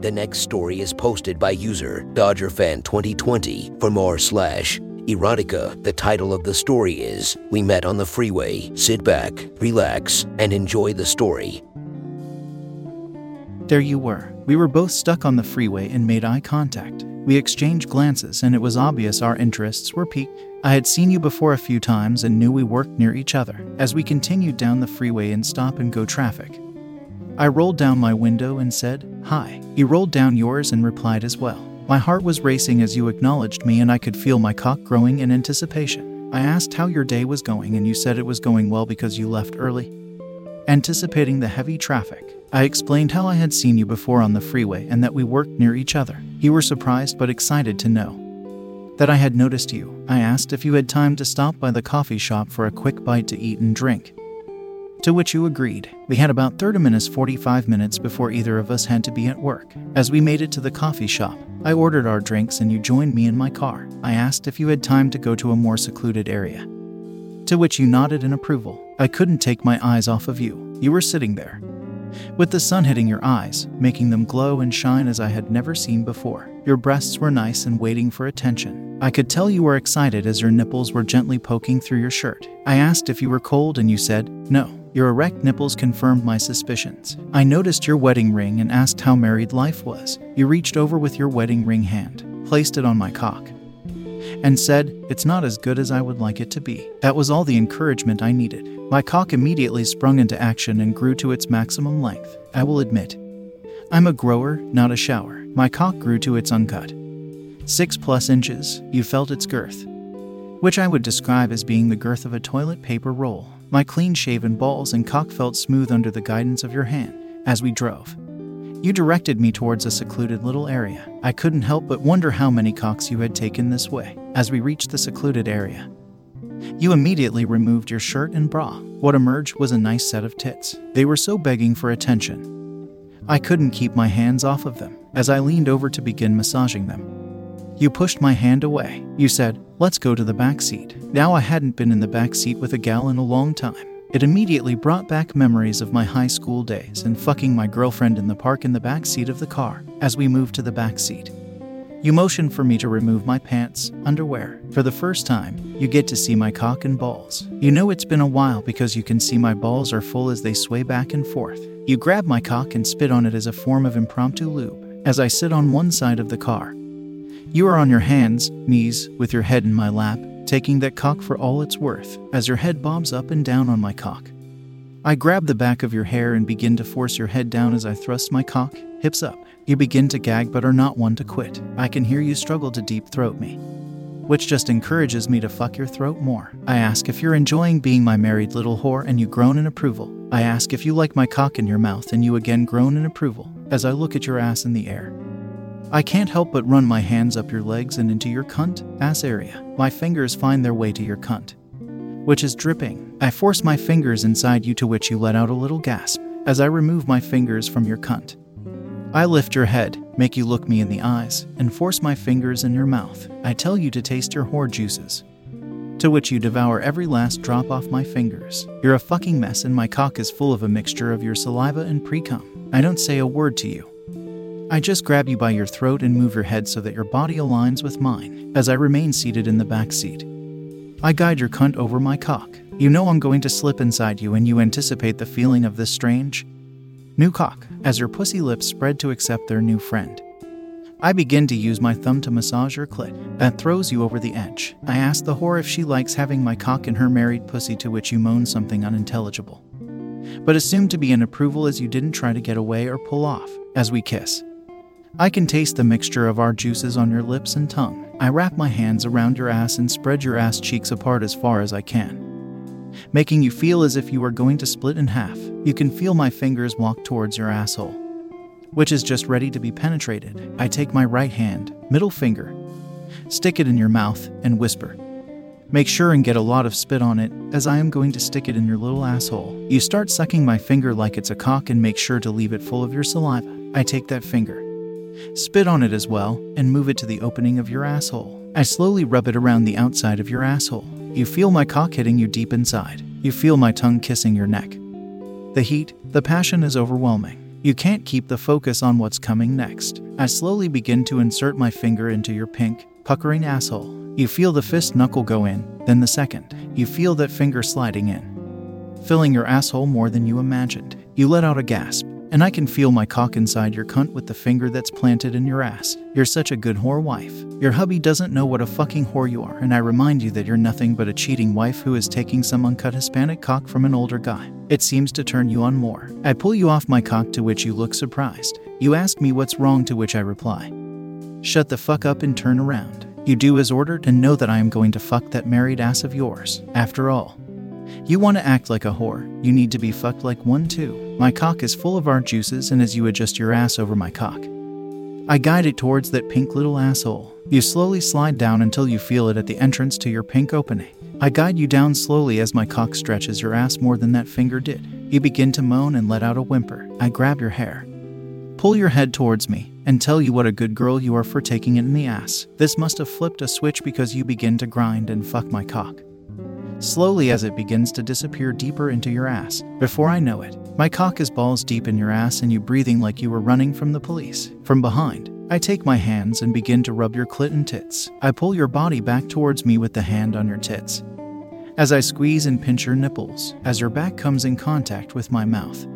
The next story is posted by user DodgerFan2020 for more slash erotica. The title of the story is We Met on the Freeway. Sit back, relax, and enjoy the story. There you were. We were both stuck on the freeway and made eye contact. We exchanged glances, and it was obvious our interests were piqued. I had seen you before a few times and knew we worked near each other. As we continued down the freeway in stop and go traffic, I rolled down my window and said, Hi. He rolled down yours and replied as well. My heart was racing as you acknowledged me, and I could feel my cock growing in anticipation. I asked how your day was going, and you said it was going well because you left early. Anticipating the heavy traffic, I explained how I had seen you before on the freeway and that we worked near each other. You were surprised but excited to know that I had noticed you. I asked if you had time to stop by the coffee shop for a quick bite to eat and drink. To which you agreed. We had about 30 minutes 45 minutes before either of us had to be at work. As we made it to the coffee shop, I ordered our drinks and you joined me in my car. I asked if you had time to go to a more secluded area. To which you nodded in approval. I couldn't take my eyes off of you. You were sitting there, with the sun hitting your eyes, making them glow and shine as I had never seen before. Your breasts were nice and waiting for attention. I could tell you were excited as your nipples were gently poking through your shirt. I asked if you were cold and you said, no. Your erect nipples confirmed my suspicions. I noticed your wedding ring and asked how married life was. You reached over with your wedding ring hand, placed it on my cock, and said, It's not as good as I would like it to be. That was all the encouragement I needed. My cock immediately sprung into action and grew to its maximum length. I will admit, I'm a grower, not a shower. My cock grew to its uncut. Six plus inches, you felt its girth, which I would describe as being the girth of a toilet paper roll. My clean shaven balls and cock felt smooth under the guidance of your hand as we drove. You directed me towards a secluded little area. I couldn't help but wonder how many cocks you had taken this way. As we reached the secluded area, you immediately removed your shirt and bra. What emerged was a nice set of tits. They were so begging for attention. I couldn't keep my hands off of them as I leaned over to begin massaging them. You pushed my hand away. You said, Let's go to the back seat. Now I hadn't been in the back seat with a gal in a long time. It immediately brought back memories of my high school days and fucking my girlfriend in the park in the back seat of the car as we moved to the back seat. You motion for me to remove my pants, underwear. For the first time, you get to see my cock and balls. You know it's been a while because you can see my balls are full as they sway back and forth. You grab my cock and spit on it as a form of impromptu lube as I sit on one side of the car. You are on your hands, knees, with your head in my lap, taking that cock for all it's worth, as your head bobs up and down on my cock. I grab the back of your hair and begin to force your head down as I thrust my cock, hips up. You begin to gag but are not one to quit. I can hear you struggle to deep throat me, which just encourages me to fuck your throat more. I ask if you're enjoying being my married little whore and you groan in approval. I ask if you like my cock in your mouth and you again groan in approval as I look at your ass in the air. I can't help but run my hands up your legs and into your cunt ass area. My fingers find their way to your cunt, which is dripping. I force my fingers inside you, to which you let out a little gasp as I remove my fingers from your cunt. I lift your head, make you look me in the eyes, and force my fingers in your mouth. I tell you to taste your whore juices. To which you devour every last drop off my fingers. You're a fucking mess, and my cock is full of a mixture of your saliva and pre cum. I don't say a word to you. I just grab you by your throat and move your head so that your body aligns with mine as I remain seated in the back seat. I guide your cunt over my cock. You know I'm going to slip inside you and you anticipate the feeling of this strange new cock as your pussy lips spread to accept their new friend. I begin to use my thumb to massage your clit. That throws you over the edge. I ask the whore if she likes having my cock in her married pussy, to which you moan something unintelligible. But assume to be an approval as you didn't try to get away or pull off as we kiss. I can taste the mixture of our juices on your lips and tongue. I wrap my hands around your ass and spread your ass cheeks apart as far as I can, making you feel as if you were going to split in half. You can feel my fingers walk towards your asshole which is just ready to be penetrated. I take my right hand, middle finger, stick it in your mouth, and whisper. Make sure and get a lot of spit on it, as I am going to stick it in your little asshole. You start sucking my finger like it's a cock and make sure to leave it full of your saliva. I take that finger, spit on it as well, and move it to the opening of your asshole. I slowly rub it around the outside of your asshole. You feel my cock hitting you deep inside. You feel my tongue kissing your neck. The heat, the passion is overwhelming. You can't keep the focus on what's coming next. I slowly begin to insert my finger into your pink, puckering asshole. You feel the fist knuckle go in, then the second. You feel that finger sliding in, filling your asshole more than you imagined. You let out a gasp, and I can feel my cock inside your cunt with the finger that's planted in your ass. You're such a good whore wife. Your hubby doesn't know what a fucking whore you are, and I remind you that you're nothing but a cheating wife who is taking some uncut Hispanic cock from an older guy. It seems to turn you on more. I pull you off my cock, to which you look surprised. You ask me what's wrong, to which I reply, Shut the fuck up and turn around. You do as ordered and know that I am going to fuck that married ass of yours. After all, you want to act like a whore, you need to be fucked like one too. My cock is full of art juices, and as you adjust your ass over my cock, I guide it towards that pink little asshole. You slowly slide down until you feel it at the entrance to your pink opening. I guide you down slowly as my cock stretches your ass more than that finger did. You begin to moan and let out a whimper. I grab your hair, pull your head towards me, and tell you what a good girl you are for taking it in the ass. This must have flipped a switch because you begin to grind and fuck my cock slowly as it begins to disappear deeper into your ass. Before I know it, my cock is balls deep in your ass and you breathing like you were running from the police. From behind, I take my hands and begin to rub your clit and tits. I pull your body back towards me with the hand on your tits. As I squeeze and pinch your nipples, as your back comes in contact with my mouth,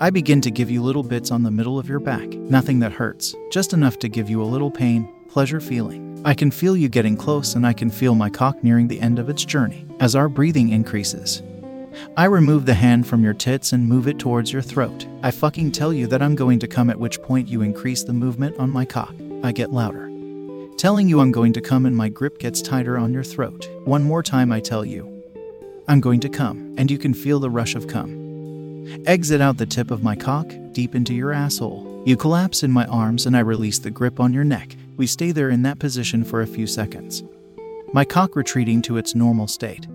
I begin to give you little bits on the middle of your back, nothing that hurts, just enough to give you a little pain, pleasure feeling. I can feel you getting close and I can feel my cock nearing the end of its journey as our breathing increases. I remove the hand from your tits and move it towards your throat. I fucking tell you that I'm going to come, at which point you increase the movement on my cock. I get louder. Telling you I'm going to come and my grip gets tighter on your throat. One more time, I tell you. I'm going to come, and you can feel the rush of cum. Exit out the tip of my cock, deep into your asshole. You collapse in my arms and I release the grip on your neck. We stay there in that position for a few seconds. My cock retreating to its normal state,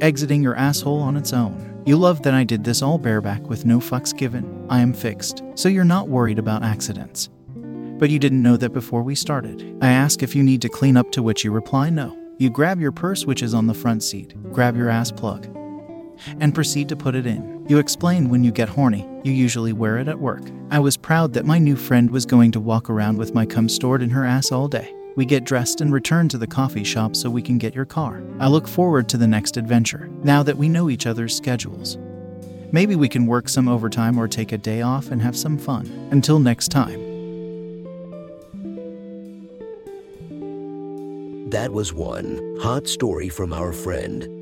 exiting your asshole on its own. You love that I did this all bareback with no fucks given. I am fixed, so you're not worried about accidents. But you didn't know that before we started. I ask if you need to clean up, to which you reply no. You grab your purse, which is on the front seat, grab your ass plug, and proceed to put it in. You explain when you get horny, you usually wear it at work. I was proud that my new friend was going to walk around with my cum stored in her ass all day. We get dressed and return to the coffee shop so we can get your car. I look forward to the next adventure, now that we know each other's schedules. Maybe we can work some overtime or take a day off and have some fun. Until next time. That was one hot story from our friend.